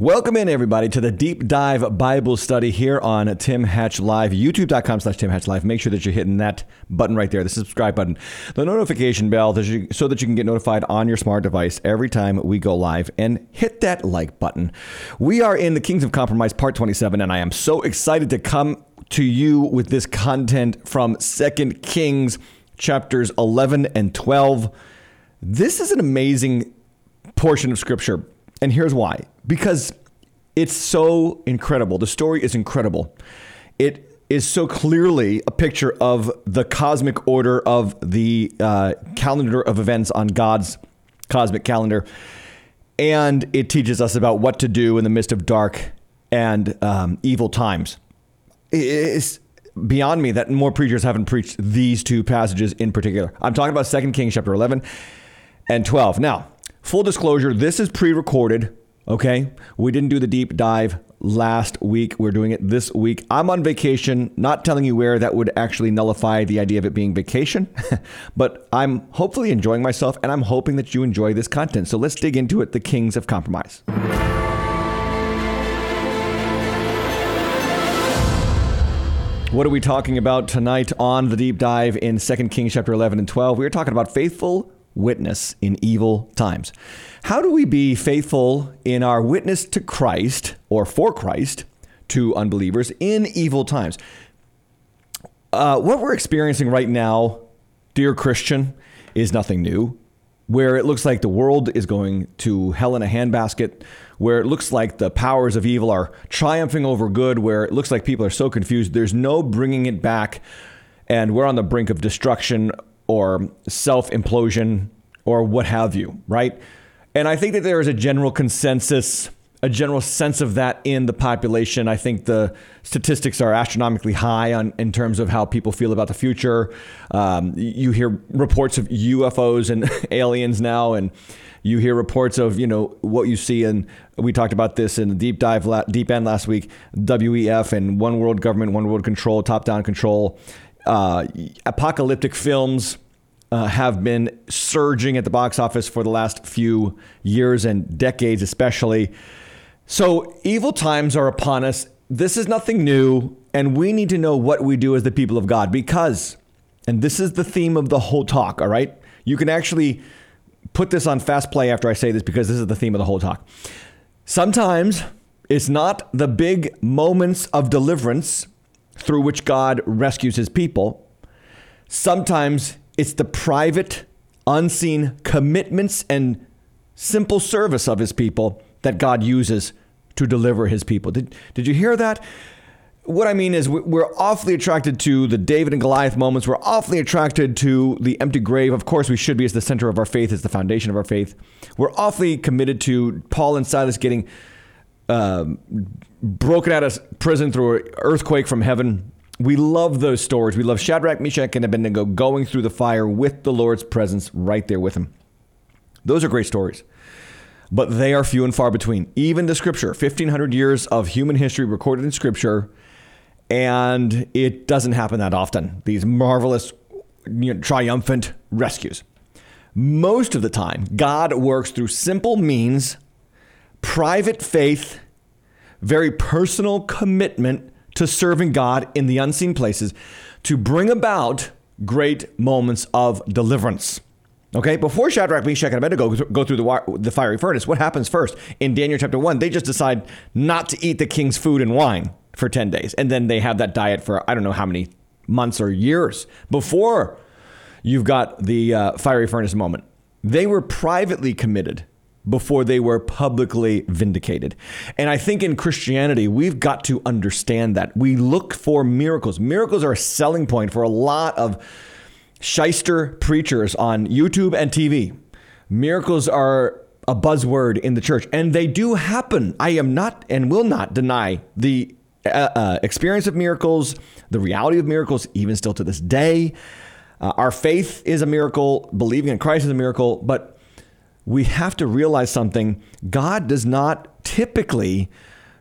Welcome in, everybody, to the deep dive Bible study here on Tim Hatch Live, youtube.com slash Tim Hatch Live. Make sure that you're hitting that button right there, the subscribe button, the notification bell, so that you can get notified on your smart device every time we go live, and hit that like button. We are in the Kings of Compromise, part 27, and I am so excited to come to you with this content from Second Kings chapters 11 and 12. This is an amazing portion of scripture, and here's why because it's so incredible. The story is incredible. It is so clearly a picture of the cosmic order of the uh, calendar of events on God's cosmic calendar. And it teaches us about what to do in the midst of dark and um, evil times. It's beyond me that more preachers haven't preached these two passages in particular. I'm talking about 2 Kings chapter 11 and 12. Now, full disclosure, this is pre recorded Okay. We didn't do the deep dive last week. We're doing it this week. I'm on vacation, not telling you where that would actually nullify the idea of it being vacation, but I'm hopefully enjoying myself and I'm hoping that you enjoy this content. So let's dig into it the Kings of Compromise. What are we talking about tonight on the deep dive in 2 Kings chapter 11 and 12? We are talking about faithful witness in evil times. How do we be faithful in our witness to Christ or for Christ to unbelievers in evil times? Uh, what we're experiencing right now, dear Christian, is nothing new. Where it looks like the world is going to hell in a handbasket, where it looks like the powers of evil are triumphing over good, where it looks like people are so confused, there's no bringing it back, and we're on the brink of destruction or self implosion or what have you, right? And I think that there is a general consensus, a general sense of that in the population. I think the statistics are astronomically high on, in terms of how people feel about the future. Um, you hear reports of UFOs and aliens now, and you hear reports of you know what you see, and we talked about this in the deep dive, deep end last week. WEF and one world government, one world control, top down control uh, apocalyptic films uh, have been surging at the box office for the last few years and decades, especially. So, evil times are upon us. This is nothing new, and we need to know what we do as the people of God because, and this is the theme of the whole talk, all right? You can actually put this on fast play after I say this because this is the theme of the whole talk. Sometimes it's not the big moments of deliverance through which God rescues his people. Sometimes it's the private, unseen commitments and simple service of his people that God uses to deliver his people. Did, did you hear that? What I mean is, we're awfully attracted to the David and Goliath moments. We're awfully attracted to the empty grave. Of course, we should be as the center of our faith, as the foundation of our faith. We're awfully committed to Paul and Silas getting um, broken out of prison through an earthquake from heaven. We love those stories. We love Shadrach, Meshach, and Abednego going through the fire with the Lord's presence right there with him. Those are great stories, but they are few and far between. Even the scripture, 1500 years of human history recorded in scripture, and it doesn't happen that often. These marvelous, you know, triumphant rescues. Most of the time, God works through simple means private faith, very personal commitment to serving God in the unseen places to bring about great moments of deliverance. Okay, before Shadrach, Meshach, and Abednego go through the, the fiery furnace, what happens first? In Daniel chapter 1, they just decide not to eat the king's food and wine for 10 days. And then they have that diet for I don't know how many months or years before you've got the uh, fiery furnace moment. They were privately committed before they were publicly vindicated. And I think in Christianity, we've got to understand that. We look for miracles. Miracles are a selling point for a lot of shyster preachers on YouTube and TV. Miracles are a buzzword in the church, and they do happen. I am not and will not deny the uh, uh, experience of miracles, the reality of miracles, even still to this day. Uh, our faith is a miracle, believing in Christ is a miracle, but we have to realize something. God does not typically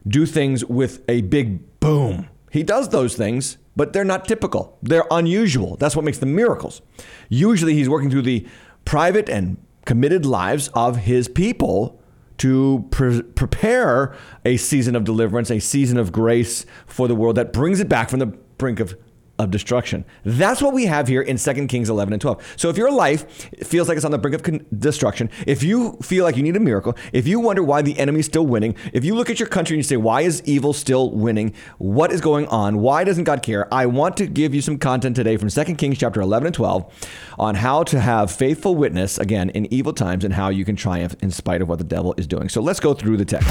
do things with a big boom. He does those things, but they're not typical. They're unusual. That's what makes them miracles. Usually, He's working through the private and committed lives of His people to pre- prepare a season of deliverance, a season of grace for the world that brings it back from the brink of of destruction. That's what we have here in 2 Kings 11 and 12. So if your life feels like it's on the brink of con- destruction, if you feel like you need a miracle, if you wonder why the enemy is still winning, if you look at your country and you say, why is evil still winning? What is going on? Why doesn't God care? I want to give you some content today from 2 Kings chapter 11 and 12 on how to have faithful witness, again, in evil times and how you can triumph in spite of what the devil is doing. So let's go through the text.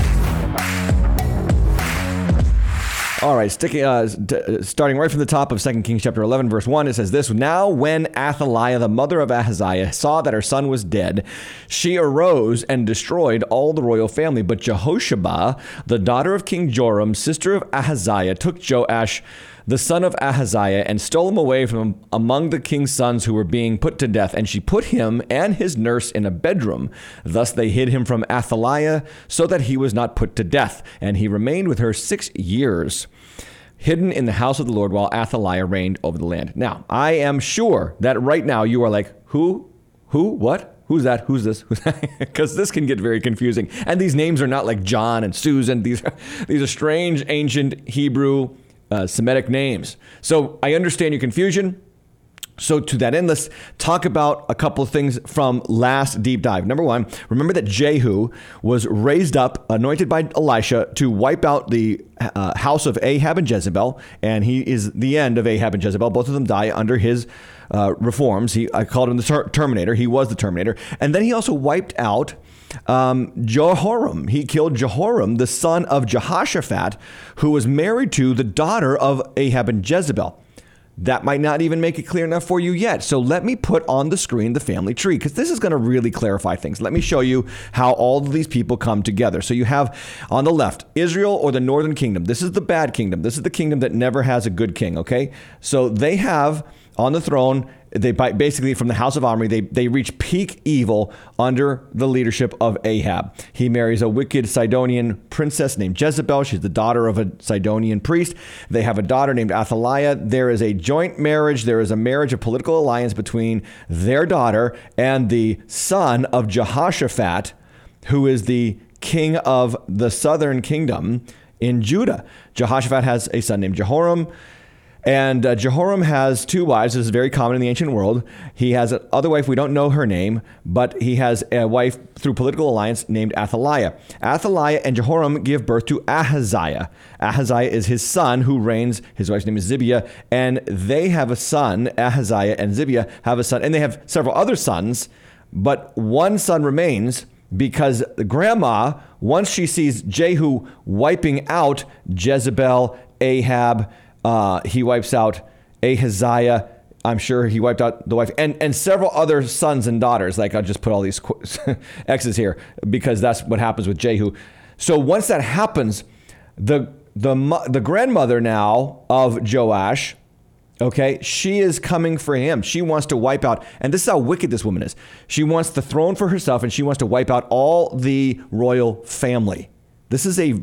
All right, sticking, uh, d- starting right from the top of 2 Kings chapter 11, verse 1, it says this Now, when Athaliah, the mother of Ahaziah, saw that her son was dead, she arose and destroyed all the royal family. But Jehosheba, the daughter of King Joram, sister of Ahaziah, took Joash the son of Ahaziah, and stole him away from among the king's sons who were being put to death. And she put him and his nurse in a bedroom. Thus they hid him from Athaliah, so that he was not put to death. And he remained with her six years hidden in the house of the Lord while Athaliah reigned over the land. Now, I am sure that right now you are like, who? Who? What? Who's that? Who's this? Because this can get very confusing. And these names are not like John and Susan. These are, these are strange ancient Hebrew uh, Semitic names. So I understand your confusion. So, to that end, let's talk about a couple of things from last deep dive. Number one, remember that Jehu was raised up, anointed by Elisha to wipe out the uh, house of Ahab and Jezebel, and he is the end of Ahab and Jezebel. Both of them die under his uh, reforms. He, I called him the ter- Terminator. He was the Terminator. And then he also wiped out um, Jehoram. He killed Jehoram, the son of Jehoshaphat, who was married to the daughter of Ahab and Jezebel. That might not even make it clear enough for you yet. So let me put on the screen the family tree because this is going to really clarify things. Let me show you how all of these people come together. So you have on the left Israel or the northern kingdom. This is the bad kingdom. This is the kingdom that never has a good king, okay? So they have on the throne they basically from the house of Omri they, they reach peak evil under the leadership of Ahab. He marries a wicked Sidonian princess named Jezebel. She's the daughter of a Sidonian priest. They have a daughter named Athaliah. There is a joint marriage. There is a marriage, a political alliance between their daughter and the son of Jehoshaphat, who is the king of the southern kingdom in Judah. Jehoshaphat has a son named Jehoram. And uh, Jehoram has two wives. This is very common in the ancient world. He has another wife, we don't know her name, but he has a wife through political alliance named Athaliah. Athaliah and Jehoram give birth to Ahaziah. Ahaziah is his son who reigns. His wife's name is Zibiah. And they have a son, Ahaziah and Zibiah have a son. And they have several other sons, but one son remains because the grandma, once she sees Jehu wiping out Jezebel, Ahab, uh, he wipes out Ahaziah. I'm sure he wiped out the wife and, and several other sons and daughters. Like I'll just put all these X's here because that's what happens with Jehu. So once that happens, the the the grandmother now of Joash, okay, she is coming for him. She wants to wipe out, and this is how wicked this woman is. She wants the throne for herself, and she wants to wipe out all the royal family. This is a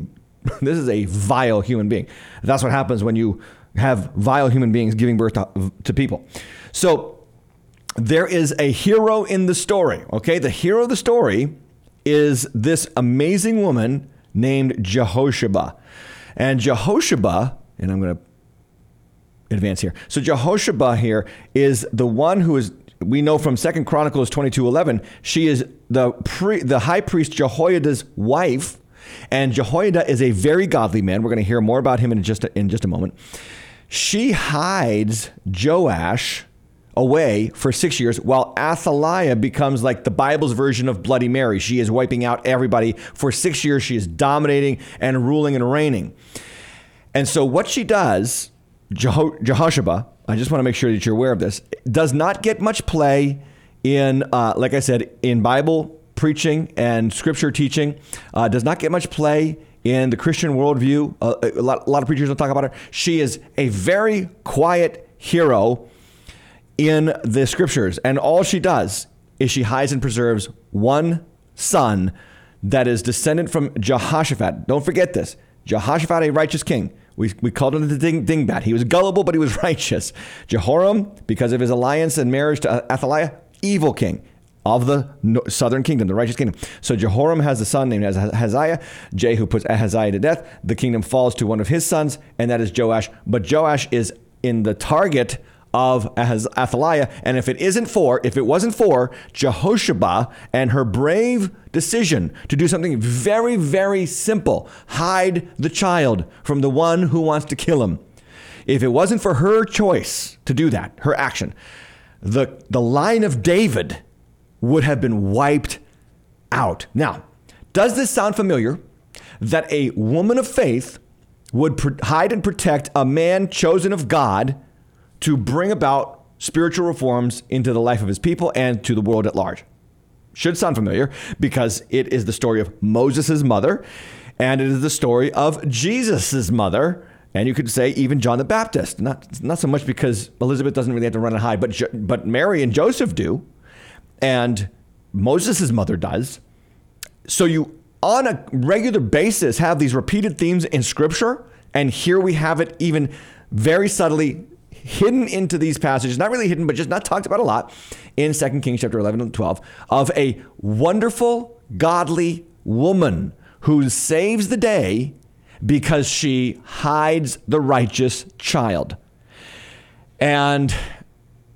this is a vile human being. That's what happens when you have vile human beings giving birth to, to people. So there is a hero in the story, okay? The hero of the story is this amazing woman named Jehosheba. And Jehosheba, and I'm going to advance here. So Jehosheba here is the one who is we know from Second Chronicles 22:11, she is the pre, the high priest Jehoiada's wife and Jehoiada is a very godly man. We're going to hear more about him in just a, in just a moment. She hides Joash away for six years while Athaliah becomes like the Bible's version of Bloody Mary. She is wiping out everybody. For six years, she is dominating and ruling and reigning. And so, what she does, Jeho- Jehosheba, I just want to make sure that you're aware of this, does not get much play in, uh, like I said, in Bible preaching and scripture teaching. Uh, does not get much play in the Christian worldview. Uh, a, lot, a lot of preachers don't talk about her. She is a very quiet hero in the scriptures. And all she does is she hides and preserves one son that is descendant from Jehoshaphat. Don't forget this Jehoshaphat, a righteous king. We, we called him the ding, dingbat. He was gullible, but he was righteous. Jehoram, because of his alliance and marriage to Athaliah, evil king of the southern kingdom, the righteous kingdom. So Jehoram has a son named Ahaziah. Jehu puts Ahaziah to death. The kingdom falls to one of his sons, and that is Joash. But Joash is in the target of Athaliah. And if it isn't for, if it wasn't for Jehosheba and her brave decision to do something very, very simple, hide the child from the one who wants to kill him. If it wasn't for her choice to do that, her action, the, the line of David would have been wiped out. Now, does this sound familiar? That a woman of faith would hide and protect a man chosen of God to bring about spiritual reforms into the life of his people and to the world at large. Should sound familiar because it is the story of Moses' mother and it is the story of Jesus' mother. And you could say even John the Baptist. Not, not so much because Elizabeth doesn't really have to run and hide, but, but Mary and Joseph do. And Moses' mother does. So you, on a regular basis, have these repeated themes in Scripture. And here we have it even very subtly hidden into these passages, not really hidden, but just not talked about a lot in 2 Kings chapter 11 and 12, of a wonderful, godly woman who saves the day because she hides the righteous child. And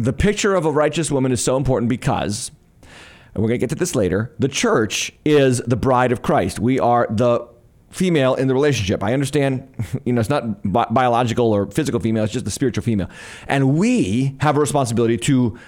the picture of a righteous woman is so important because, and we're going to get to this later, the church is the bride of Christ. We are the female in the relationship. I understand, you know, it's not bi- biological or physical female, it's just the spiritual female. And we have a responsibility to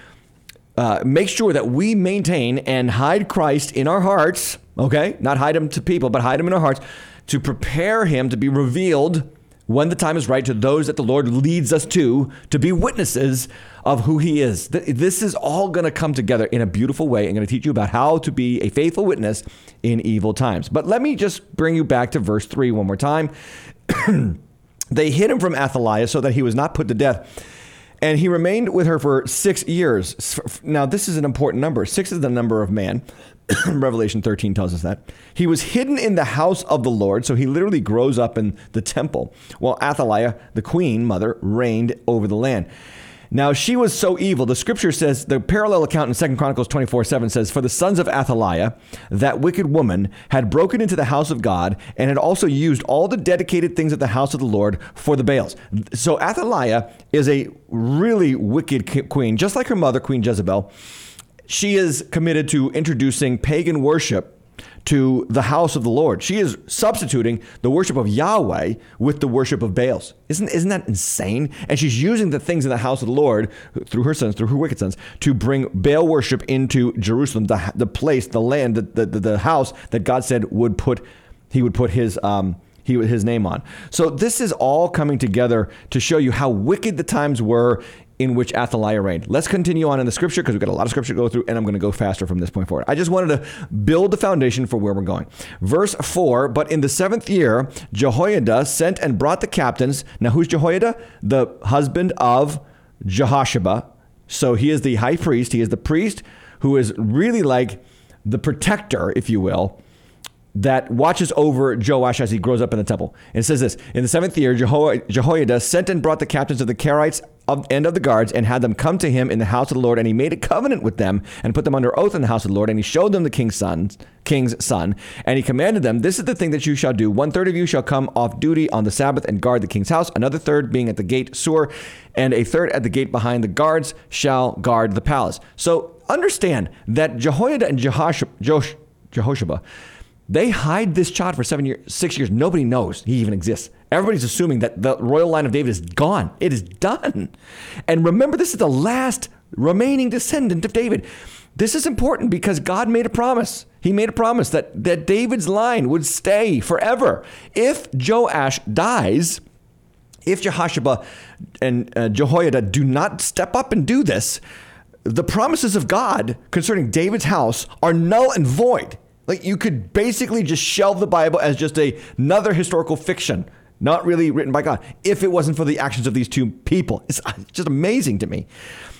uh, make sure that we maintain and hide Christ in our hearts, okay? Not hide him to people, but hide him in our hearts to prepare him to be revealed when the time is right to those that the Lord leads us to, to be witnesses of who He is. This is all going to come together in a beautiful way. I'm going to teach you about how to be a faithful witness in evil times. But let me just bring you back to verse 3 one more time. they hid him from Athaliah so that he was not put to death. And he remained with her for six years. Now, this is an important number. Six is the number of man. Revelation 13 tells us that. He was hidden in the house of the Lord, so he literally grows up in the temple, while Athaliah, the queen mother, reigned over the land. Now she was so evil. The scripture says, the parallel account in Second Chronicles 24 7 says, For the sons of Athaliah, that wicked woman, had broken into the house of God and had also used all the dedicated things of the house of the Lord for the Baals. So Athaliah is a really wicked queen, just like her mother, Queen Jezebel. She is committed to introducing pagan worship to the house of the Lord. She is substituting the worship of Yahweh with the worship of Baals. Isn't, isn't that insane? And she's using the things in the house of the Lord through her sons, through her wicked sons, to bring Baal worship into Jerusalem, the, the place, the land, the, the, the house that God said would put, he would put his, um, he his name on. So this is all coming together to show you how wicked the times were in which Athaliah reigned. Let's continue on in the scripture because we've got a lot of scripture to go through, and I'm going to go faster from this point forward. I just wanted to build the foundation for where we're going. Verse 4 But in the seventh year, Jehoiada sent and brought the captains. Now, who's Jehoiada? The husband of Jehosheba. So he is the high priest, he is the priest who is really like the protector, if you will, that watches over Joash as he grows up in the temple. And it says this In the seventh year, Jehoiada sent and brought the captains of the Carites of, and of the guards and had them come to him in the house of the Lord. And he made a covenant with them and put them under oath in the house of the Lord. And he showed them the king's son, king's son. And he commanded them, This is the thing that you shall do. One third of you shall come off duty on the Sabbath and guard the king's house. Another third being at the gate Sur, and a third at the gate behind the guards shall guard the palace. So understand that Jehoiada and Jehoshua, Jehoshua they hide this child for seven years, six years. Nobody knows he even exists. Everybody's assuming that the royal line of David is gone. It is done. And remember, this is the last remaining descendant of David. This is important because God made a promise. He made a promise that, that David's line would stay forever. If Joash dies, if Jehoshaphat and uh, Jehoiada do not step up and do this, the promises of God concerning David's house are null and void. Like you could basically just shelve the Bible as just a, another historical fiction, not really written by God, if it wasn't for the actions of these two people. It's uh, just amazing to me.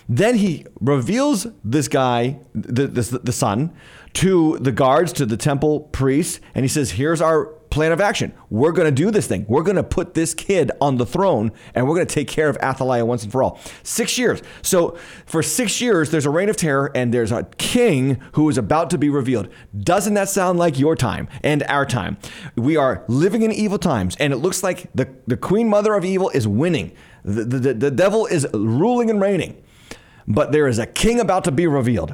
Then he reveals this guy, the, the, the son, to the guards, to the temple priests, and he says, Here's our plan of action. We're going to do this thing. We're going to put this kid on the throne and we're going to take care of Athaliah once and for all. Six years. So for six years, there's a reign of terror and there's a king who is about to be revealed. Doesn't that sound like your time and our time? We are living in evil times and it looks like the, the queen mother of evil is winning. The, the, the devil is ruling and reigning. But there is a king about to be revealed.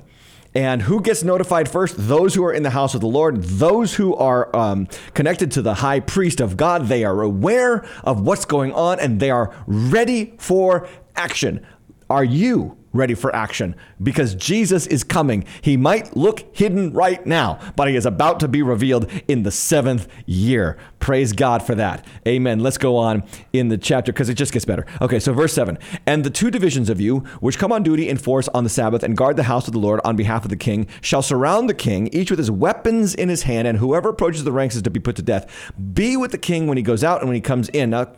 And who gets notified first? Those who are in the house of the Lord, those who are um, connected to the high priest of God. They are aware of what's going on and they are ready for action. Are you ready for action because Jesus is coming. He might look hidden right now, but he is about to be revealed in the seventh year. Praise God for that. Amen. Let's go on in the chapter because it just gets better. Okay, so verse 7 And the two divisions of you, which come on duty in force on the Sabbath and guard the house of the Lord on behalf of the king, shall surround the king, each with his weapons in his hand, and whoever approaches the ranks is to be put to death. Be with the king when he goes out and when he comes in. Now,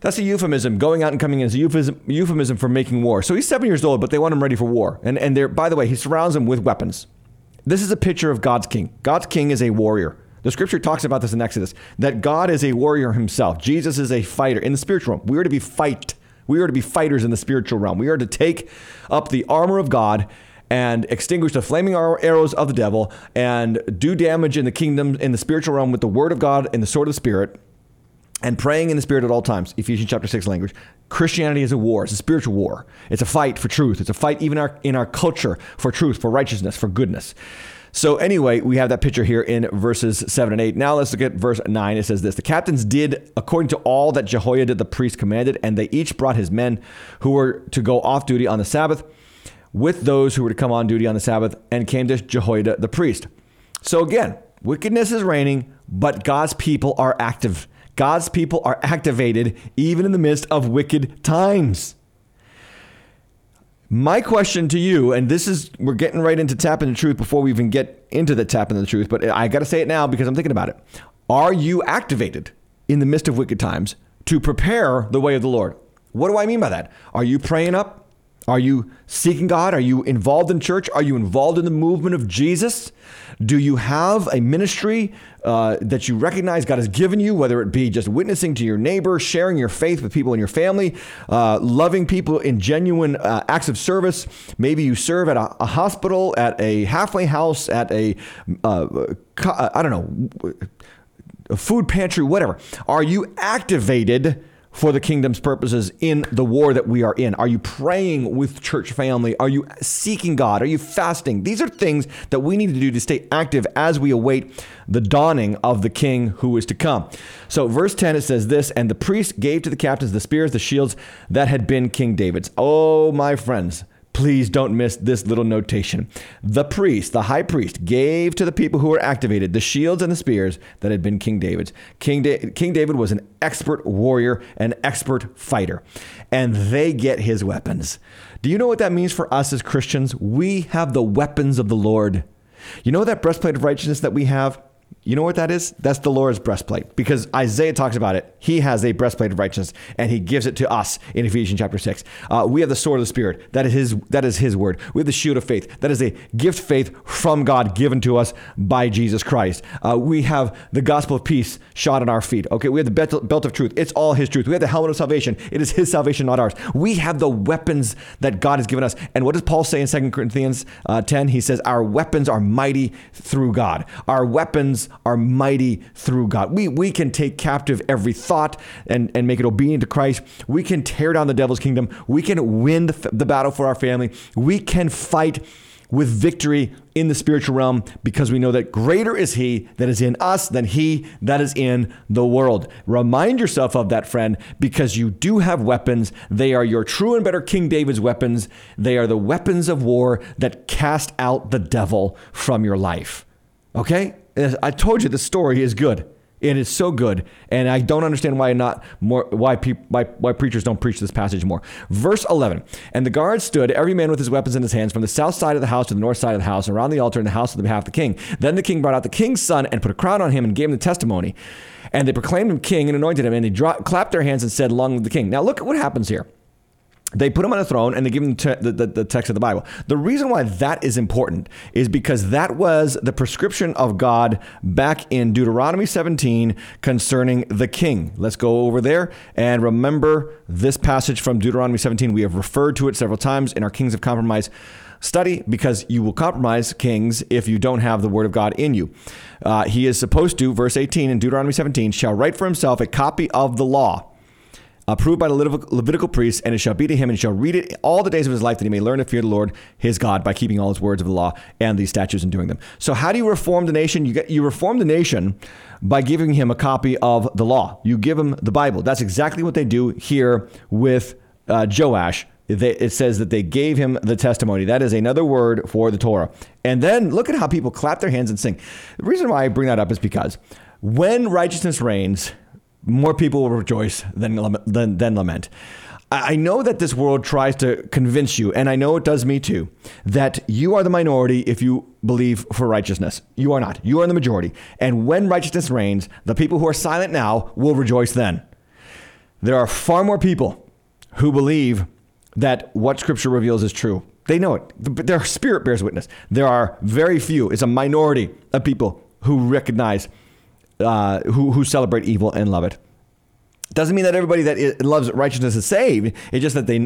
that's a euphemism. Going out and coming in is a euphemism, euphemism for making war. So he's seven years old, but they want him ready for war. And and they're by the way, he surrounds him with weapons. This is a picture of God's king. God's king is a warrior. The scripture talks about this in Exodus that God is a warrior himself. Jesus is a fighter in the spiritual realm. We are to be fight. We are to be fighters in the spiritual realm. We are to take up the armor of God and extinguish the flaming arrows of the devil and do damage in the kingdom in the spiritual realm with the word of God and the sword of the spirit and praying in the spirit at all times ephesians chapter 6 language christianity is a war it's a spiritual war. It's a fight for truth. It's a fight even our, in our culture for truth for righteousness for goodness. So anyway we have that picture here in verses 7 and 8 now let's look at verse 9 it says this the captains did according to all that jehoiada the priest commanded and they each brought his men who were to go off duty on the sabbath with those who were to come on duty on the sabbath and came to jehoiada the priest. So again wickedness is reigning but god's people are active God's people are activated even in the midst of wicked times. My question to you, and this is, we're getting right into tapping the truth before we even get into the tapping the truth, but I got to say it now because I'm thinking about it. Are you activated in the midst of wicked times to prepare the way of the Lord? What do I mean by that? Are you praying up? Are you seeking God? Are you involved in church? Are you involved in the movement of Jesus? Do you have a ministry uh, that you recognize God has given you, whether it be just witnessing to your neighbor, sharing your faith with people in your family, uh, loving people in genuine uh, acts of service? Maybe you serve at a, a hospital, at a halfway house, at a uh, I don't know, a food pantry, whatever. Are you activated? For the kingdom's purposes in the war that we are in? Are you praying with church family? Are you seeking God? Are you fasting? These are things that we need to do to stay active as we await the dawning of the king who is to come. So, verse 10, it says this And the priest gave to the captains the spears, the shields that had been King David's. Oh, my friends, Please don't miss this little notation. The priest, the high priest, gave to the people who were activated the shields and the spears that had been King David's. King, da- King David was an expert warrior, an expert fighter, and they get his weapons. Do you know what that means for us as Christians? We have the weapons of the Lord. You know that breastplate of righteousness that we have? You know what that is? That's the Lord's breastplate because Isaiah talks about it. He has a breastplate of righteousness and he gives it to us in Ephesians chapter 6. Uh, we have the sword of the Spirit. That is, his, that is his word. We have the shield of faith. That is a gift faith from God given to us by Jesus Christ. Uh, we have the gospel of peace shot on our feet. Okay, we have the belt, of truth. It's all his truth. We have the helmet of salvation. It is his salvation, not ours. We have the weapons that God has given us. And what does Paul say in 2 Corinthians uh, 10? He says, Our weapons are mighty through God. Our weapons are mighty through God. We, we can take captive every thought and, and make it obedient to Christ. We can tear down the devil's kingdom. We can win the, the battle for our family. We can fight with victory in the spiritual realm because we know that greater is He that is in us than He that is in the world. Remind yourself of that, friend, because you do have weapons. They are your true and better King David's weapons. They are the weapons of war that cast out the devil from your life. Okay? I told you the story is good. It is so good, and I don't understand why not more why people why, why preachers don't preach this passage more. Verse 11. And the guards stood, every man with his weapons in his hands, from the south side of the house to the north side of the house, and around the altar in the house of the behalf of the king. Then the king brought out the king's son and put a crown on him and gave him the testimony. And they proclaimed him king and anointed him, and they clapped their hands and said, "Long live the king." Now look at what happens here. They put him on a throne and they give him te- the, the, the, text of the Bible. The reason why that is important is because that was the prescription of God back in Deuteronomy 17 concerning the king. Let's go over there and remember this passage from Deuteronomy 17. We have referred to it several times in our Kings of Compromise study because you will compromise kings if you don't have the word of God in you. Uh, he is supposed to, verse 18 in Deuteronomy 17, shall write for himself a copy of the law approved by the Levitical priests, and it shall be to him, and shall read it all the days of his life, that he may learn to fear the Lord his God by keeping all his words of the law and these statutes and doing them. So, how do you reform the nation? You get you reform the nation by giving him a copy of the law. You give him the Bible. That's exactly what they do here with uh, Joash. They, it says that they gave him the testimony. That is another word for the Torah. And then look at how people clap their hands and sing. The reason why I bring that up is because when righteousness reigns, more people will rejoice than, than, than lament. I know that this world tries to convince you, and I know it does me too, that you are the minority if you believe for righteousness. You are not. You are the majority. And when righteousness reigns, the people who are silent now will rejoice then. There are far more people who believe that what Scripture reveals is true. They know it. but Their spirit bears witness. There are very few, it's a minority of people who recognize uh, who, who celebrate evil and love it. Doesn't mean that everybody that loves righteousness is saved. It just that they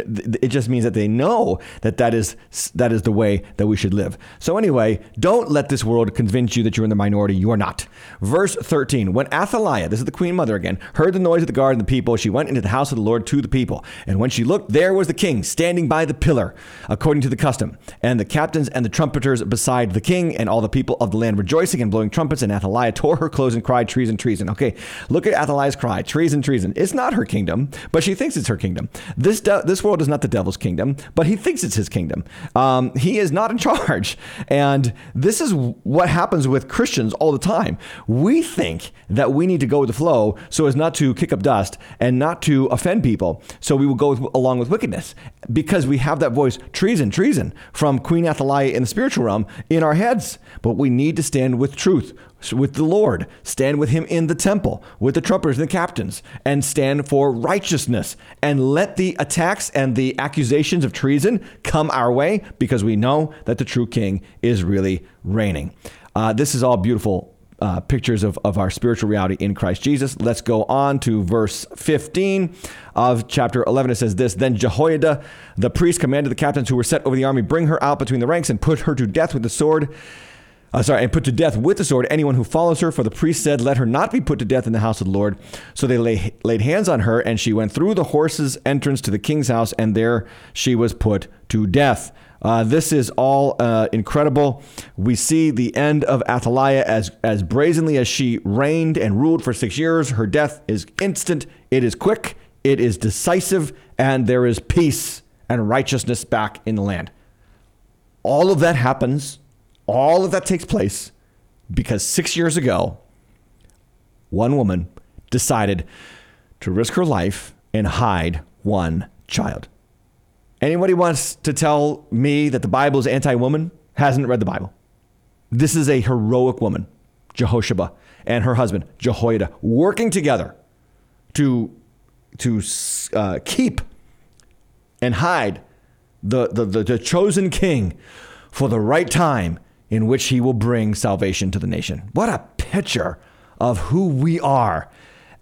it just means that they know that that is that is the way that we should live. So anyway, don't let this world convince you that you're in the minority. You are not. Verse 13. When Athaliah, this is the queen mother again, heard the noise of the guard and the people, she went into the house of the Lord to the people. And when she looked, there was the king standing by the pillar, according to the custom, and the captains and the trumpeters beside the king, and all the people of the land rejoicing and blowing trumpets. And Athaliah tore her clothes and cried, "Treason, treason!" Okay, look at Athaliah's cry, treason, treason. It's not her kingdom, but she thinks it's her kingdom. This de- this world is not the devil's kingdom, but he thinks it's his kingdom. Um, he is not in charge, and this is what happens with Christians all the time. We think that we need to go with the flow so as not to kick up dust and not to offend people. So we will go with, along with wickedness because we have that voice treason, treason from Queen Athaliah in the spiritual realm in our heads. But we need to stand with truth with the Lord, stand with him in the temple, with the trumpeters and the captains, and stand for righteousness. And let the attacks and the accusations of treason come our way because we know that the true king is really reigning. Uh, this is all beautiful uh, pictures of, of our spiritual reality in Christ Jesus. Let's go on to verse 15 of chapter 11. It says this Then Jehoiada, the priest, commanded the captains who were set over the army, bring her out between the ranks and put her to death with the sword uh, sorry, and put to death with the sword anyone who follows her. For the priest said, Let her not be put to death in the house of the Lord. So they lay, laid hands on her, and she went through the horse's entrance to the king's house, and there she was put to death. Uh, this is all uh, incredible. We see the end of Athaliah as, as brazenly as she reigned and ruled for six years. Her death is instant, it is quick, it is decisive, and there is peace and righteousness back in the land. All of that happens all of that takes place because six years ago, one woman decided to risk her life and hide one child. Anybody wants to tell me that the Bible is anti woman hasn't read the Bible. This is a heroic woman, Jehosheba, and her husband, Jehoiada, working together to, to uh, keep and hide the, the, the, the chosen king for the right time in which he will bring salvation to the nation. What a picture of who we are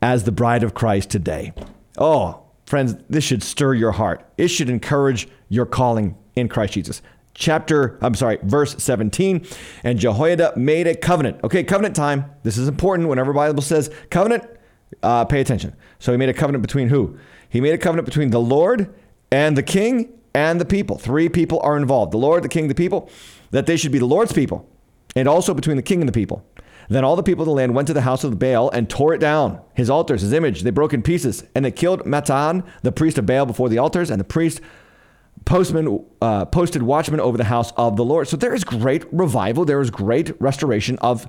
as the bride of Christ today. Oh, friends, this should stir your heart. It should encourage your calling in Christ Jesus. Chapter, I'm sorry, verse 17. And Jehoiada made a covenant. Okay, covenant time. This is important. Whenever Bible says covenant, uh, pay attention. So he made a covenant between who? He made a covenant between the Lord and the king and the people. Three people are involved the Lord, the king, the people that they should be the Lord's people, and also between the king and the people. Then all the people of the land went to the house of Baal and tore it down, his altars, his image. They broke in pieces, and they killed Mattan, the priest of Baal, before the altars, and the priest postman uh, posted watchmen over the house of the Lord. So there is great revival. There is great restoration of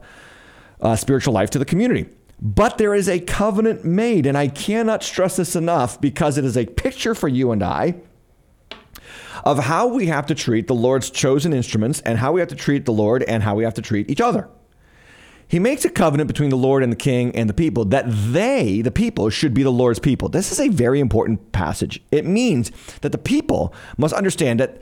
uh, spiritual life to the community. But there is a covenant made, and I cannot stress this enough because it is a picture for you and I of how we have to treat the Lord's chosen instruments and how we have to treat the Lord and how we have to treat each other. he makes a covenant between the Lord and the king and the people that they, the people, should be the Lord's people. This is a very important passage. It means that the people must understand that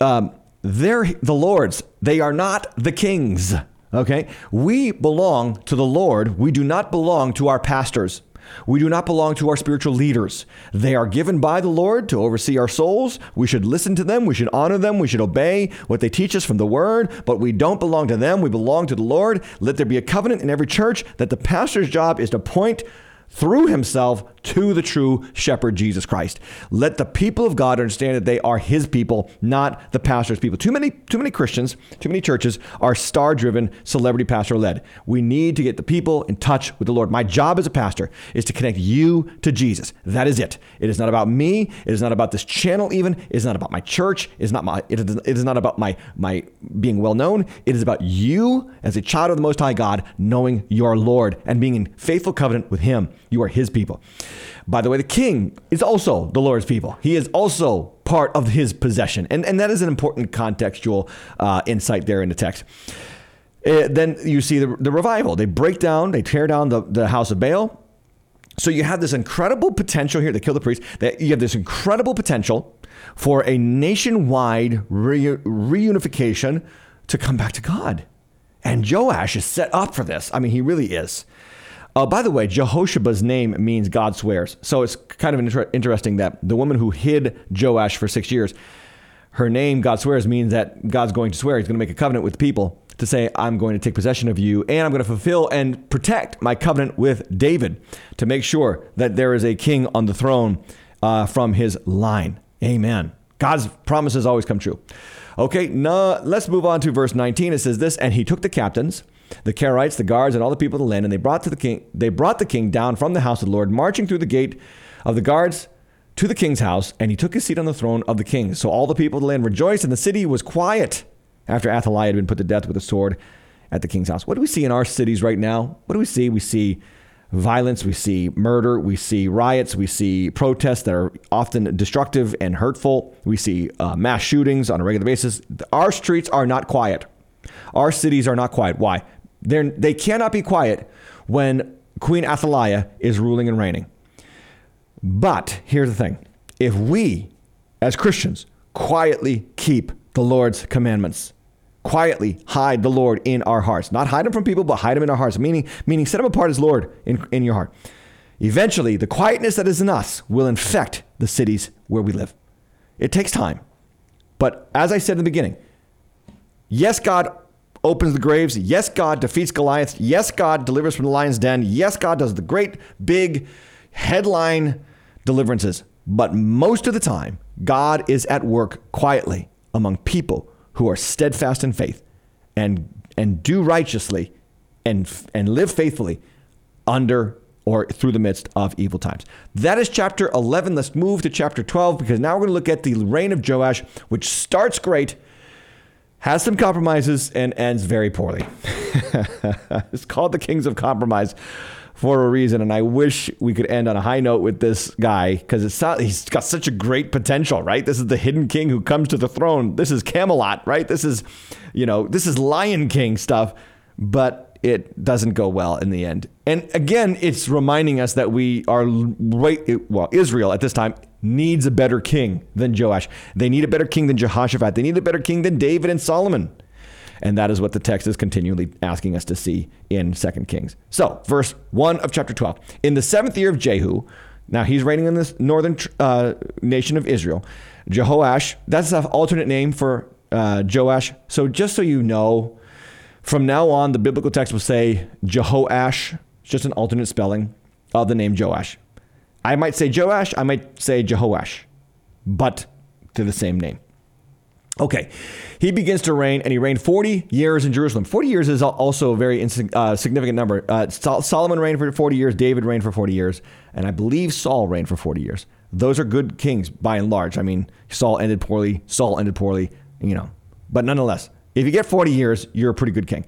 um, they're the Lord's, they are not the king's. Okay? We belong to the Lord, we do not belong to our pastors. We do not belong to our spiritual leaders. They are given by the Lord to oversee our souls. We should listen to them. We should honor them. We should obey what they teach us from the word, but we don't belong to them. We belong to the Lord. Let there be a covenant in every church that the pastor's job is to point through himself to the true shepherd, Jesus Christ. Let the people of God understand that they are his people, not the pastor's people. Too many, too many Christians, too many churches are star driven, celebrity pastor led. We need to get the people in touch with the Lord. My job as a pastor is to connect you to Jesus. That is it. It is not about me. It is not about this channel, even. It is not about my church. It is not my it is, it is not about my my being well known. It is about you as a child of the most high God, knowing your Lord and being in faithful covenant with him. You are his people. By the way, the king is also the Lord's people. He is also part of his possession. And, and that is an important contextual uh, insight there in the text. Uh, then you see the, the revival. They break down, they tear down the, the house of Baal. So you have this incredible potential here. They kill the priest. That you have this incredible potential for a nationwide re- reunification to come back to God. And Joash is set up for this. I mean, he really is. Uh, by the way, Jehosheba's name means God swears. So it's kind of inter- interesting that the woman who hid Joash for six years, her name, God swears, means that God's going to swear. He's going to make a covenant with people to say, I'm going to take possession of you and I'm going to fulfill and protect my covenant with David to make sure that there is a king on the throne uh, from his line. Amen. God's promises always come true. Okay, now let's move on to verse 19. It says this, and he took the captains the Carites, the guards, and all the people of the land, and they brought to the king they brought the king down from the house of the Lord, marching through the gate of the guards to the king's house, and he took his seat on the throne of the king. So all the people of the land rejoiced, and the city was quiet after Athaliah had been put to death with a sword at the king's house. What do we see in our cities right now? What do we see? We see violence, we see murder, we see riots, we see protests that are often destructive and hurtful. We see uh, mass shootings on a regular basis. Our streets are not quiet. Our cities are not quiet. Why? They're, they cannot be quiet when Queen Athaliah is ruling and reigning. But here's the thing if we, as Christians, quietly keep the Lord's commandments, quietly hide the Lord in our hearts, not hide him from people, but hide him in our hearts, meaning, meaning set him apart as Lord in, in your heart. Eventually, the quietness that is in us will infect the cities where we live. It takes time. But as I said in the beginning, yes, God opens the graves. Yes, God defeats Goliath. Yes, God delivers from the lion's den. Yes, God does the great big headline deliverances. But most of the time, God is at work quietly among people who are steadfast in faith and and do righteously and and live faithfully under or through the midst of evil times. That is chapter 11. Let's move to chapter 12 because now we're going to look at the reign of Joash, which starts great has some compromises and ends very poorly. it's called the Kings of Compromise for a reason, and I wish we could end on a high note with this guy because it's not, he's got such a great potential, right? This is the hidden king who comes to the throne. This is Camelot, right? This is, you know, this is Lion King stuff, but it doesn't go well in the end. And again, it's reminding us that we are right. Well, Israel at this time needs a better king than Joash. They need a better king than Jehoshaphat. They need a better king than David and Solomon. And that is what the text is continually asking us to see in 2 Kings. So, verse 1 of chapter 12. In the seventh year of Jehu, now he's reigning in this northern uh, nation of Israel, Jehoash, that's an alternate name for uh, Joash. So, just so you know, from now on, the biblical text will say Jehoash, it's just an alternate spelling of the name Joash. I might say Joash, I might say Jehoash, but to the same name. Okay, he begins to reign, and he reigned 40 years in Jerusalem. 40 years is also a very uh, significant number. Uh, Solomon reigned for 40 years, David reigned for 40 years, and I believe Saul reigned for 40 years. Those are good kings by and large. I mean, Saul ended poorly, Saul ended poorly, you know. But nonetheless, if you get 40 years, you're a pretty good king.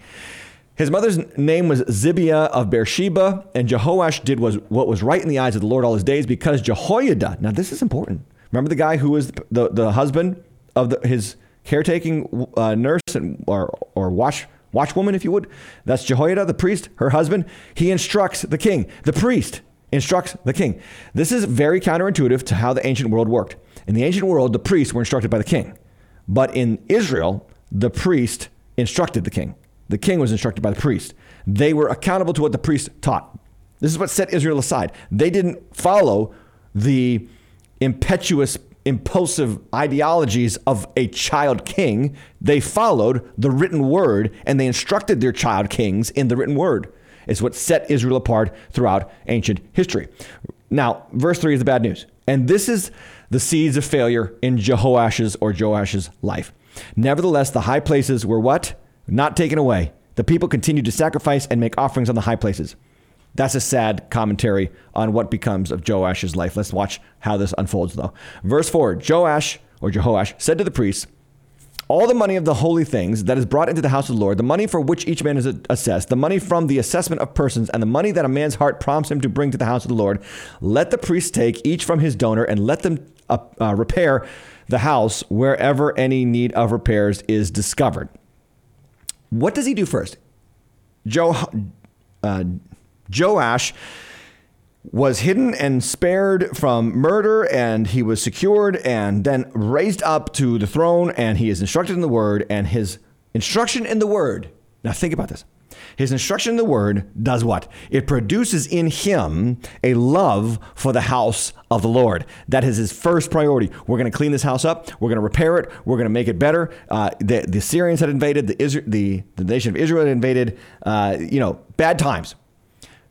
His mother's name was Zibiah of Beersheba, and Jehoash did was what was right in the eyes of the Lord all his days because Jehoiada. Now this is important. Remember the guy who was the, the husband of the, his caretaking uh, nurse and, or or wash watchwoman, if you would. That's Jehoiada, the priest, her husband. He instructs the king. The priest instructs the king. This is very counterintuitive to how the ancient world worked. In the ancient world, the priests were instructed by the king. But in Israel, the priest instructed the king. The king was instructed by the priest. They were accountable to what the priest taught. This is what set Israel aside. They didn't follow the impetuous, impulsive ideologies of a child king. They followed the written word and they instructed their child kings in the written word. It's what set Israel apart throughout ancient history. Now, verse 3 is the bad news. And this is the seeds of failure in Jehoash's or Joash's life. Nevertheless, the high places were what? Not taken away. The people continued to sacrifice and make offerings on the high places. That's a sad commentary on what becomes of Joash's life. Let's watch how this unfolds, though. Verse 4 Joash, or Jehoash, said to the priests, all the money of the holy things that is brought into the house of the Lord, the money for which each man is assessed, the money from the assessment of persons, and the money that a man's heart prompts him to bring to the house of the Lord, let the priests take each from his donor and let them uh, uh, repair the house wherever any need of repairs is discovered. What does he do first? Joe, uh, Joash was hidden and spared from murder, and he was secured and then raised up to the throne, and he is instructed in the word, and his instruction in the word. Now, think about this. His instruction in the word does what? It produces in him a love for the house of the Lord. That is his first priority. We're going to clean this house up. We're going to repair it. We're going to make it better. Uh, the, the Syrians had invaded. The, Isra- the, the nation of Israel had invaded. Uh, you know, bad times.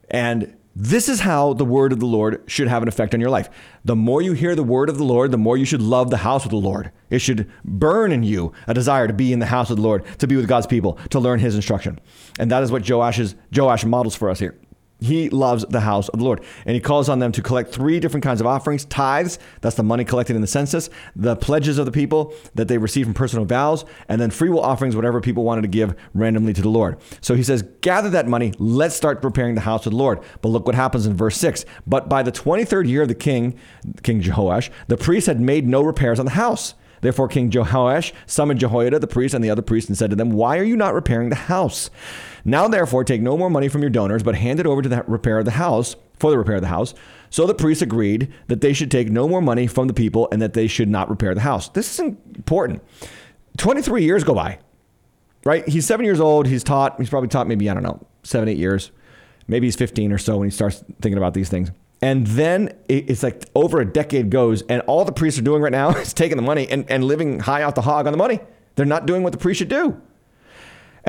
And this is how the word of the Lord should have an effect on your life. The more you hear the word of the Lord, the more you should love the house of the Lord. It should burn in you a desire to be in the house of the Lord, to be with God's people, to learn his instruction. And that is what Joash, Joash models for us here. He loves the house of the Lord. And he calls on them to collect three different kinds of offerings tithes, that's the money collected in the census, the pledges of the people that they receive from personal vows, and then free will offerings, whatever people wanted to give randomly to the Lord. So he says, Gather that money, let's start preparing the house of the Lord. But look what happens in verse 6. But by the 23rd year of the king, King Jehoash, the priests had made no repairs on the house. Therefore, King Jehoash summoned Jehoiada the priest and the other priests and said to them, Why are you not repairing the house? Now, therefore, take no more money from your donors, but hand it over to the repair of the house, for the repair of the house. So the priests agreed that they should take no more money from the people and that they should not repair the house. This is important. 23 years go by, right? He's seven years old. He's taught, he's probably taught maybe, I don't know, seven, eight years. Maybe he's 15 or so when he starts thinking about these things. And then it's like over a decade goes, and all the priests are doing right now is taking the money and, and living high off the hog on the money. They're not doing what the priest should do.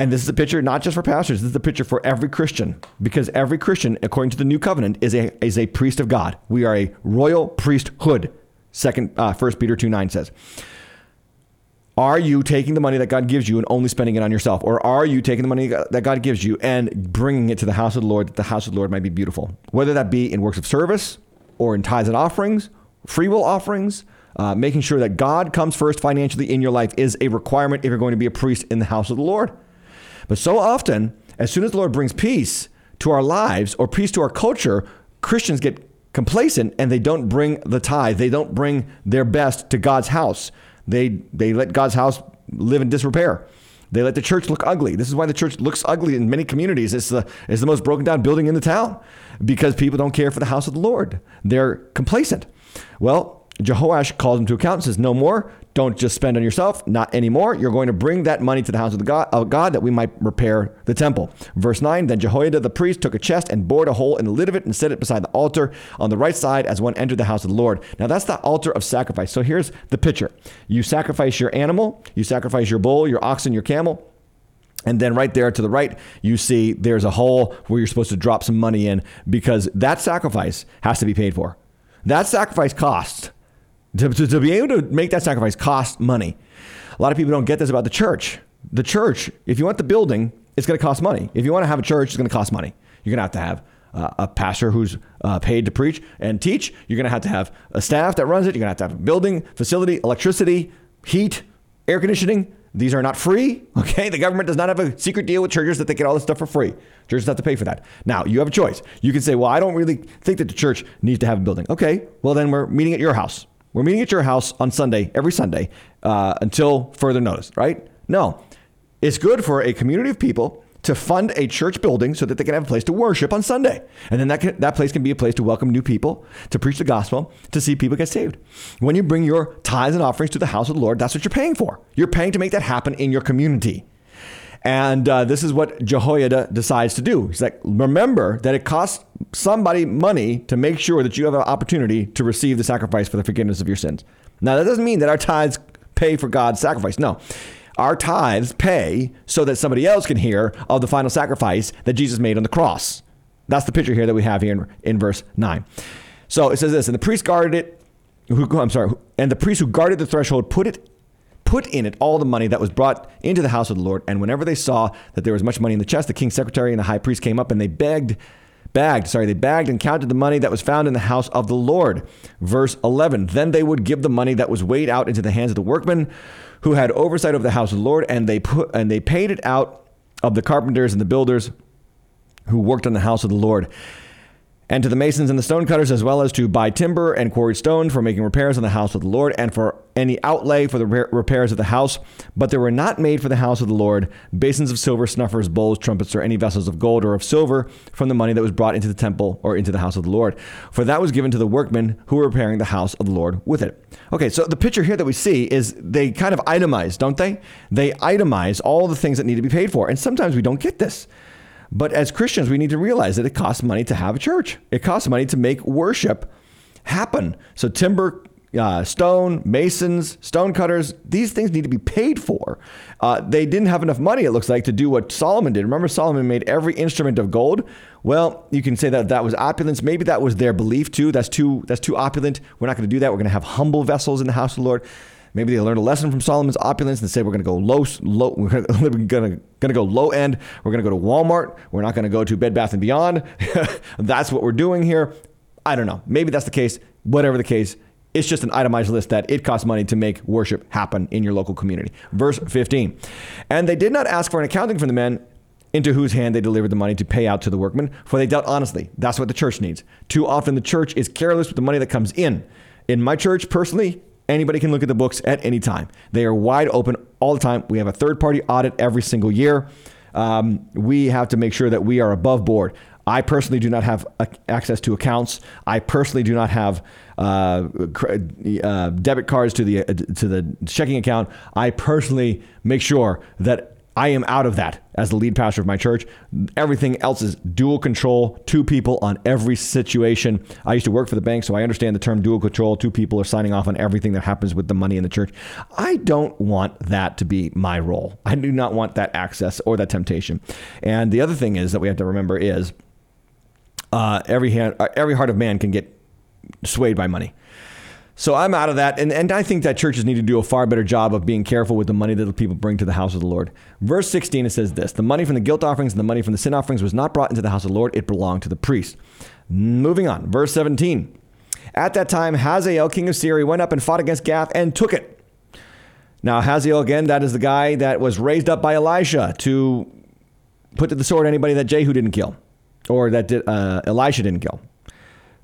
And this is a picture not just for pastors, this is a picture for every Christian because every Christian, according to the new covenant, is a, is a priest of God. We are a royal priesthood. Second, uh, 1 Peter 2 9 says. Are you taking the money that God gives you and only spending it on yourself? Or are you taking the money that God gives you and bringing it to the house of the Lord that the house of the Lord might be beautiful? Whether that be in works of service or in tithes and offerings, free will offerings, uh, making sure that God comes first financially in your life is a requirement if you're going to be a priest in the house of the Lord. But so often, as soon as the Lord brings peace to our lives or peace to our culture, Christians get complacent and they don't bring the tithe. They don't bring their best to God's house. They, they let God's house live in disrepair. They let the church look ugly. This is why the church looks ugly in many communities. It's the, it's the most broken down building in the town because people don't care for the house of the Lord. They're complacent. Well, Jehoash calls him to account and says, No more. Don't just spend on yourself. Not anymore. You're going to bring that money to the house of, the God, of God that we might repair the temple. Verse 9 Then Jehoiada the priest took a chest and bored a hole in the lid of it and set it beside the altar on the right side as one entered the house of the Lord. Now that's the altar of sacrifice. So here's the picture you sacrifice your animal, you sacrifice your bull, your oxen, your camel. And then right there to the right, you see there's a hole where you're supposed to drop some money in because that sacrifice has to be paid for. That sacrifice costs. To, to, to, be able to make that sacrifice costs money. A lot of people don't get this about the church. The church, if you want the building, it's going to cost money. If you want to have a church, it's going to cost money. You're going to have to have uh, a pastor who's uh, paid to preach and teach. You're going to have to have a staff that runs it. You're going to have to have a building, facility, electricity, heat, air conditioning. These are not free. Okay. The government does not have a secret deal with churches that they get all this stuff for free. Churches have to pay for that. Now, you have a choice. You can say, well, I don't really think that the church needs to have a building. Okay. Well, then we're meeting at your house. We're meeting at your house on Sunday, every Sunday, uh, until further notice, right? No. It's good for a community of people to fund a church building so that they can have a place to worship on Sunday. And then that, can, that place can be a place to welcome new people, to preach the gospel, to see people get saved. When you bring your tithes and offerings to the house of the Lord, that's what you're paying for. You're paying to make that happen in your community. And uh, this is what Jehoiada decides to do. He's like, remember that it costs somebody money to make sure that you have an opportunity to receive the sacrifice for the forgiveness of your sins. Now, that doesn't mean that our tithes pay for God's sacrifice. No. Our tithes pay so that somebody else can hear of the final sacrifice that Jesus made on the cross. That's the picture here that we have here in, in verse 9. So it says this, and the priest guarded it, who, I'm sorry, and the priest who guarded the threshold put it put in it all the money that was brought into the house of the Lord. And whenever they saw that there was much money in the chest, the king's secretary and the high priest came up and they begged, bagged, sorry, they bagged and counted the money that was found in the house of the Lord. Verse 11 Then they would give the money that was weighed out into the hands of the workmen who had oversight over the house of the Lord, and they put and they paid it out of the carpenters and the builders who worked on the house of the Lord and to the masons and the stonecutters, as well as to buy timber and quarried stone for making repairs on the house of the Lord, and for any outlay for the repairs of the house. But there were not made for the house of the Lord basins of silver, snuffers, bowls, trumpets, or any vessels of gold or of silver from the money that was brought into the temple or into the house of the Lord. For that was given to the workmen who were repairing the house of the Lord with it. Okay, so the picture here that we see is they kind of itemize, don't they? They itemize all the things that need to be paid for. And sometimes we don't get this. But as Christians, we need to realize that it costs money to have a church. It costs money to make worship happen. So timber, uh, stone, masons, stone cutters, these things need to be paid for. Uh, they didn't have enough money, it looks like, to do what Solomon did. Remember, Solomon made every instrument of gold. Well, you can say that that was opulence. Maybe that was their belief too. That's too that's too opulent. We're not going to do that. We're going to have humble vessels in the house of the Lord. Maybe they learned a lesson from Solomon's opulence and say we're going to go low, low. We're going to going to go low end. We're going to go to Walmart. We're not going to go to Bed Bath and Beyond. that's what we're doing here. I don't know. Maybe that's the case. Whatever the case, it's just an itemized list that it costs money to make worship happen in your local community. Verse 15. And they did not ask for an accounting from the men into whose hand they delivered the money to pay out to the workmen, for they dealt honestly. That's what the church needs. Too often the church is careless with the money that comes in. In my church, personally, Anybody can look at the books at any time. They are wide open all the time. We have a third party audit every single year. Um, we have to make sure that we are above board. I personally do not have access to accounts. I personally do not have uh, uh, debit cards to the uh, to the checking account. I personally make sure that I am out of that as the lead pastor of my church. Everything else is dual control, two people on every situation. I used to work for the bank, so I understand the term dual control. Two people are signing off on everything that happens with the money in the church. I don't want that to be my role. I do not want that access or that temptation. And the other thing is that we have to remember is uh, every hand, uh, every heart of man can get swayed by money. So I'm out of that. And, and I think that churches need to do a far better job of being careful with the money that the people bring to the house of the Lord. Verse 16, it says this The money from the guilt offerings and the money from the sin offerings was not brought into the house of the Lord, it belonged to the priest. Moving on, verse 17. At that time, Hazael, king of Syria, went up and fought against Gath and took it. Now, Hazael, again, that is the guy that was raised up by Elisha to put to the sword anybody that Jehu didn't kill or that uh, Elisha didn't kill.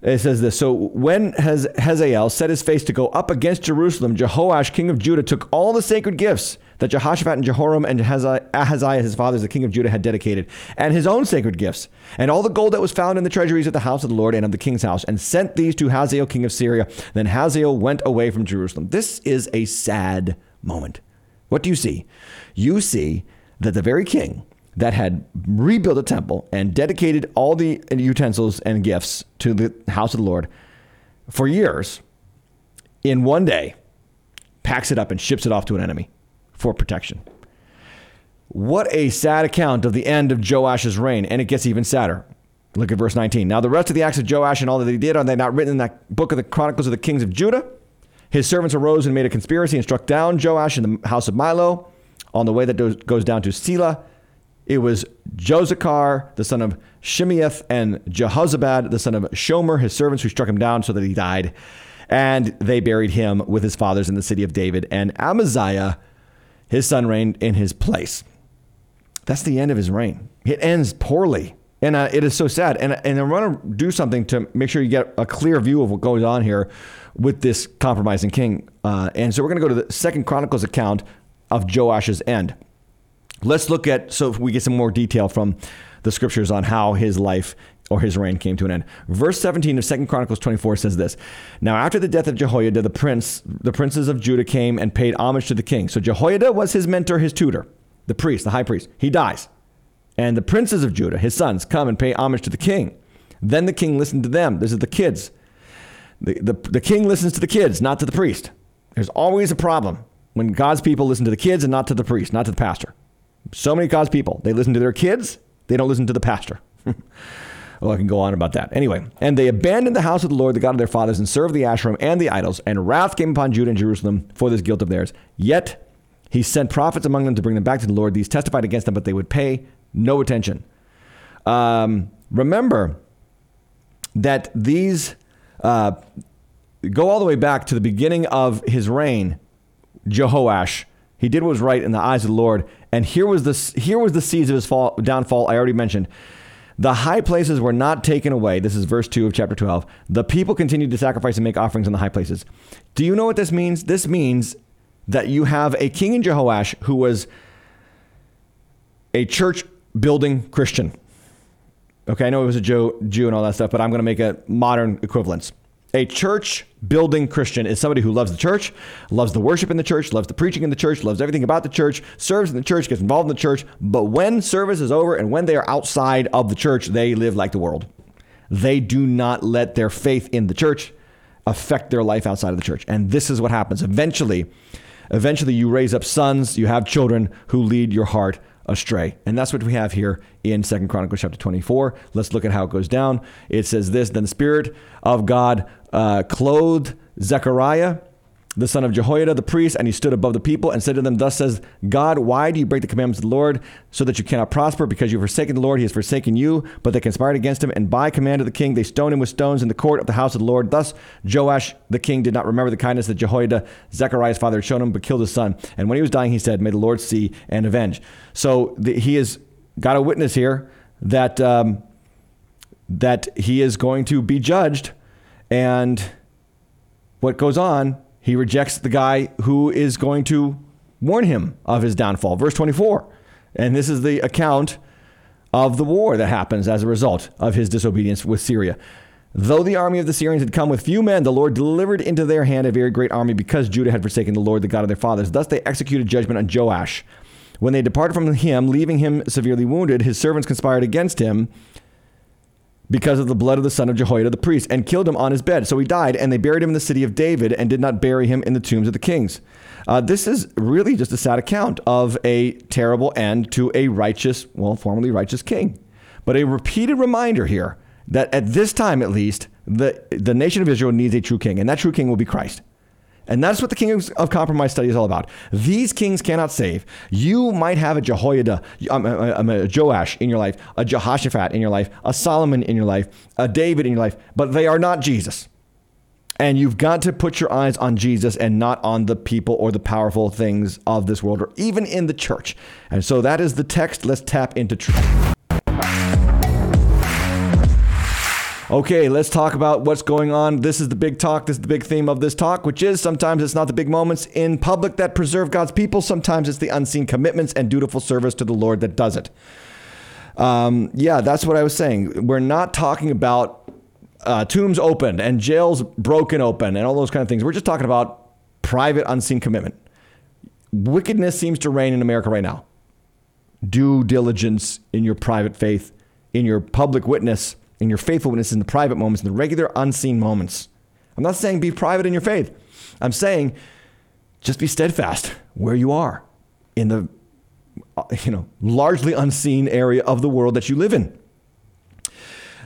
It says this So when Hazael set his face to go up against Jerusalem, Jehoash, king of Judah, took all the sacred gifts that Jehoshaphat and Jehoram and Ahaziah, his fathers, the king of Judah, had dedicated, and his own sacred gifts, and all the gold that was found in the treasuries of the house of the Lord and of the king's house, and sent these to Hazael, king of Syria. Then Hazael went away from Jerusalem. This is a sad moment. What do you see? You see that the very king that had rebuilt a temple and dedicated all the utensils and gifts to the house of the Lord for years, in one day, packs it up and ships it off to an enemy for protection. What a sad account of the end of Joash's reign, and it gets even sadder. Look at verse 19. Now, the rest of the acts of Joash and all that he did, are they not written in that book of the Chronicles of the Kings of Judah? His servants arose and made a conspiracy and struck down Joash in the house of Millo on the way that goes down to Silla it was Jozacar, the son of Shimeath, and Jehozabad, the son of Shomer, his servants, who struck him down so that he died. And they buried him with his fathers in the city of David. And Amaziah, his son, reigned in his place. That's the end of his reign. It ends poorly. And uh, it is so sad. And, and I want to do something to make sure you get a clear view of what goes on here with this compromising king. Uh, and so we're going to go to the Second Chronicles account of Joash's end. Let's look at, so we get some more detail from the scriptures on how his life or his reign came to an end. Verse 17 of Second Chronicles 24 says this Now, after the death of Jehoiada, the prince, the princes of Judah came and paid homage to the king. So Jehoiada was his mentor, his tutor, the priest, the high priest. He dies. And the princes of Judah, his sons, come and pay homage to the king. Then the king listened to them. This is the kids. The, the, the king listens to the kids, not to the priest. There's always a problem when God's people listen to the kids and not to the priest, not to the pastor. So many God's people, they listen to their kids, they don't listen to the pastor. Oh, I can go on about that. Anyway, and they abandoned the house of the Lord, the God of their fathers, and served the Asherim and the idols, and wrath came upon Judah and Jerusalem for this guilt of theirs. Yet he sent prophets among them to bring them back to the Lord. These testified against them, but they would pay no attention. Um, remember that these uh, go all the way back to the beginning of his reign, Jehoash. He did what was right in the eyes of the Lord, and here was the here was the seeds of his fall, downfall. I already mentioned. The high places were not taken away. This is verse 2 of chapter 12. The people continued to sacrifice and make offerings in the high places. Do you know what this means? This means that you have a king in Jehoash who was a church building Christian. Okay, I know it was a Jew, Jew and all that stuff, but I'm going to make a modern equivalence. A church building Christian is somebody who loves the church, loves the worship in the church, loves the preaching in the church, loves everything about the church, serves in the church, gets involved in the church. But when service is over and when they are outside of the church, they live like the world. They do not let their faith in the church affect their life outside of the church. And this is what happens. Eventually, eventually you raise up sons, you have children who lead your heart astray. And that's what we have here in Second Chronicles chapter 24. Let's look at how it goes down. It says this Then the Spirit of God uh, clothed Zechariah, the son of Jehoiada, the priest, and he stood above the people and said to them, Thus says God, why do you break the commandments of the Lord so that you cannot prosper? Because you've forsaken the Lord, he has forsaken you. But they conspired against him, and by command of the king, they stoned him with stones in the court of the house of the Lord. Thus Joash the king did not remember the kindness that Jehoiada, Zechariah's father, had shown him, but killed his son. And when he was dying, he said, May the Lord see and avenge. So the, he has got a witness here that, um, that he is going to be judged. And what goes on he rejects the guy who is going to warn him of his downfall. Verse 24. And this is the account of the war that happens as a result of his disobedience with Syria. Though the army of the Syrians had come with few men, the Lord delivered into their hand a very great army because Judah had forsaken the Lord, the God of their fathers. Thus they executed judgment on Joash. When they departed from him, leaving him severely wounded, his servants conspired against him because of the blood of the son of Jehoiada the priest, and killed him on his bed. So he died, and they buried him in the city of David, and did not bury him in the tombs of the kings. Uh, this is really just a sad account of a terrible end to a righteous, well, formerly righteous king. But a repeated reminder here that at this time, at least, the, the nation of Israel needs a true king, and that true king will be Christ. And that's what the King of Compromise study is all about. These kings cannot save. You might have a Jehoiada, um, a Joash in your life, a Jehoshaphat in your life, a Solomon in your life, a David in your life, but they are not Jesus. And you've got to put your eyes on Jesus and not on the people or the powerful things of this world or even in the church. And so that is the text. Let's tap into truth. Okay, let's talk about what's going on. This is the big talk. This is the big theme of this talk, which is sometimes it's not the big moments in public that preserve God's people. Sometimes it's the unseen commitments and dutiful service to the Lord that does it. Um, yeah, that's what I was saying. We're not talking about uh, tombs opened and jails broken open and all those kind of things. We're just talking about private, unseen commitment. Wickedness seems to reign in America right now. Due diligence in your private faith, in your public witness in your faithfulness in the private moments, in the regular unseen moments. I'm not saying be private in your faith. I'm saying just be steadfast where you are in the uh, you know largely unseen area of the world that you live in.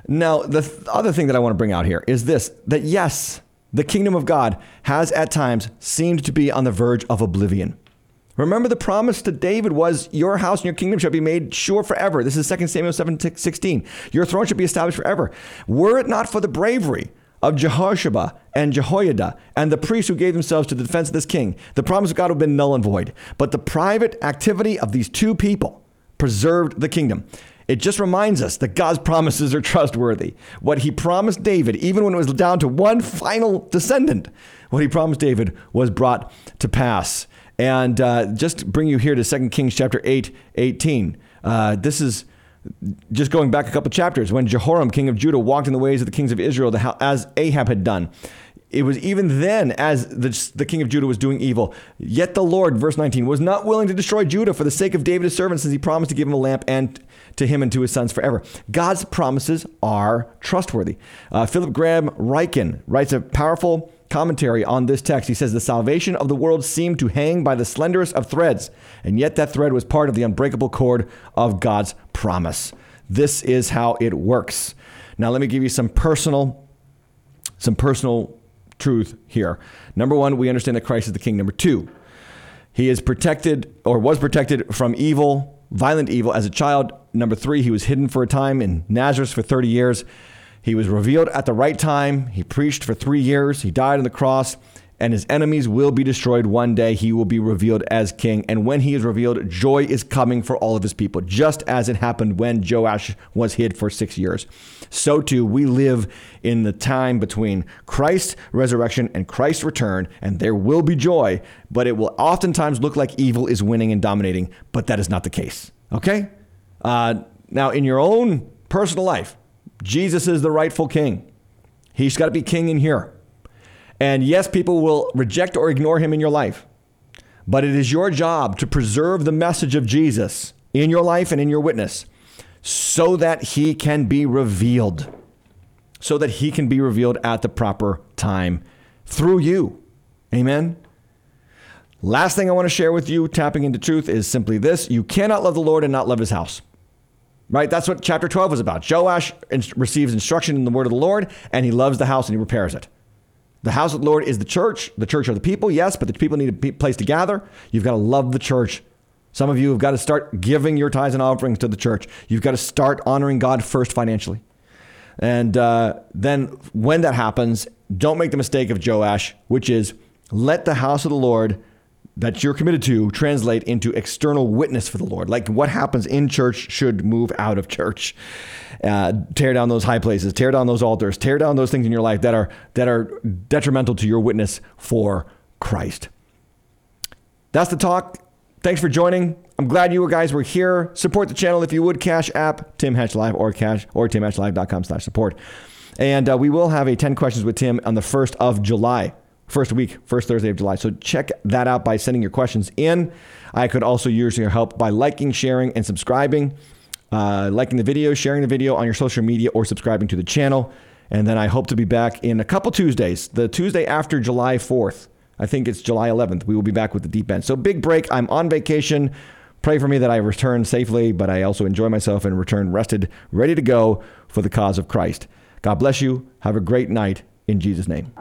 Now, the th- other thing that I want to bring out here is this that yes, the kingdom of God has at times seemed to be on the verge of oblivion. Remember the promise to David was your house and your kingdom shall be made sure forever. This is 2 Samuel 7 16. Your throne shall be established forever. Were it not for the bravery of Jehoshaphat and Jehoiada and the priests who gave themselves to the defense of this king, the promise of God would have been null and void. But the private activity of these two people preserved the kingdom. It just reminds us that God's promises are trustworthy. What he promised David, even when it was down to one final descendant, what he promised David was brought to pass. And uh, just bring you here to 2 Kings chapter 8, 18. Uh, this is just going back a couple chapters when Jehoram, king of Judah, walked in the ways of the kings of Israel as Ahab had done. It was even then, as the, the king of Judah was doing evil. Yet the Lord, verse 19, was not willing to destroy Judah for the sake of David his servant, since he promised to give him a lamp and to him and to his sons forever. God's promises are trustworthy. Uh, Philip Graham Ryken writes a powerful commentary on this text. He says, The salvation of the world seemed to hang by the slenderest of threads, and yet that thread was part of the unbreakable cord of God's promise. This is how it works. Now, let me give you some personal, some personal truth here. Number one, we understand that Christ is the king. Number two, he is protected or was protected from evil, violent evil as a child. Number three, he was hidden for a time in Nazareth for 30 years. He was revealed at the right time. He preached for three years. He died on the cross and his enemies will be destroyed one day. He will be revealed as king. And when he is revealed, joy is coming for all of his people, just as it happened when Joash was hid for six years. So too, we live in the time between Christ's resurrection and Christ's return, and there will be joy, but it will oftentimes look like evil is winning and dominating, but that is not the case. Okay? Uh, now, in your own personal life, Jesus is the rightful king. He's got to be king in here. And yes, people will reject or ignore him in your life. But it is your job to preserve the message of Jesus in your life and in your witness so that he can be revealed. So that he can be revealed at the proper time through you. Amen. Last thing I want to share with you, tapping into truth, is simply this you cannot love the Lord and not love his house. Right? That's what chapter 12 was about. Joash receives instruction in the word of the Lord, and he loves the house and he repairs it. The house of the Lord is the church. The church are the people, yes, but the people need a place to gather. You've got to love the church. Some of you have got to start giving your tithes and offerings to the church. You've got to start honoring God first financially. And uh, then when that happens, don't make the mistake of Joash, which is let the house of the Lord that you're committed to translate into external witness for the Lord. Like what happens in church should move out of church. Uh, tear down those high places, tear down those altars, tear down those things in your life that are that are detrimental to your witness for Christ. That's the talk. Thanks for joining. I'm glad you guys were here. Support the channel if you would. Cash app, Tim Hatch Live or cash or timhatchlive.com slash support. And uh, we will have a 10 questions with Tim on the 1st of July first week, first Thursday of July. So check that out by sending your questions in. I could also use your help by liking, sharing, and subscribing. Uh, liking the video, sharing the video on your social media, or subscribing to the channel. And then I hope to be back in a couple Tuesdays. The Tuesday after July 4th, I think it's July 11th, we will be back with the deep end. So big break. I'm on vacation. Pray for me that I return safely, but I also enjoy myself and return rested, ready to go for the cause of Christ. God bless you. Have a great night in Jesus' name.